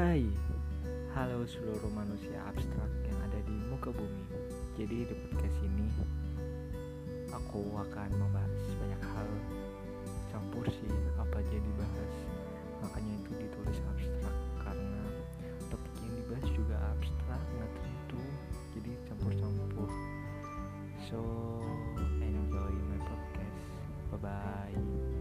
Hai, halo seluruh manusia abstrak yang ada di muka bumi. Jadi di podcast ini aku akan membahas banyak hal campur sih apa aja dibahas. Makanya itu ditulis abstrak karena topik yang dibahas juga abstrak nggak tentu jadi campur-campur. So enjoy my podcast. Bye bye.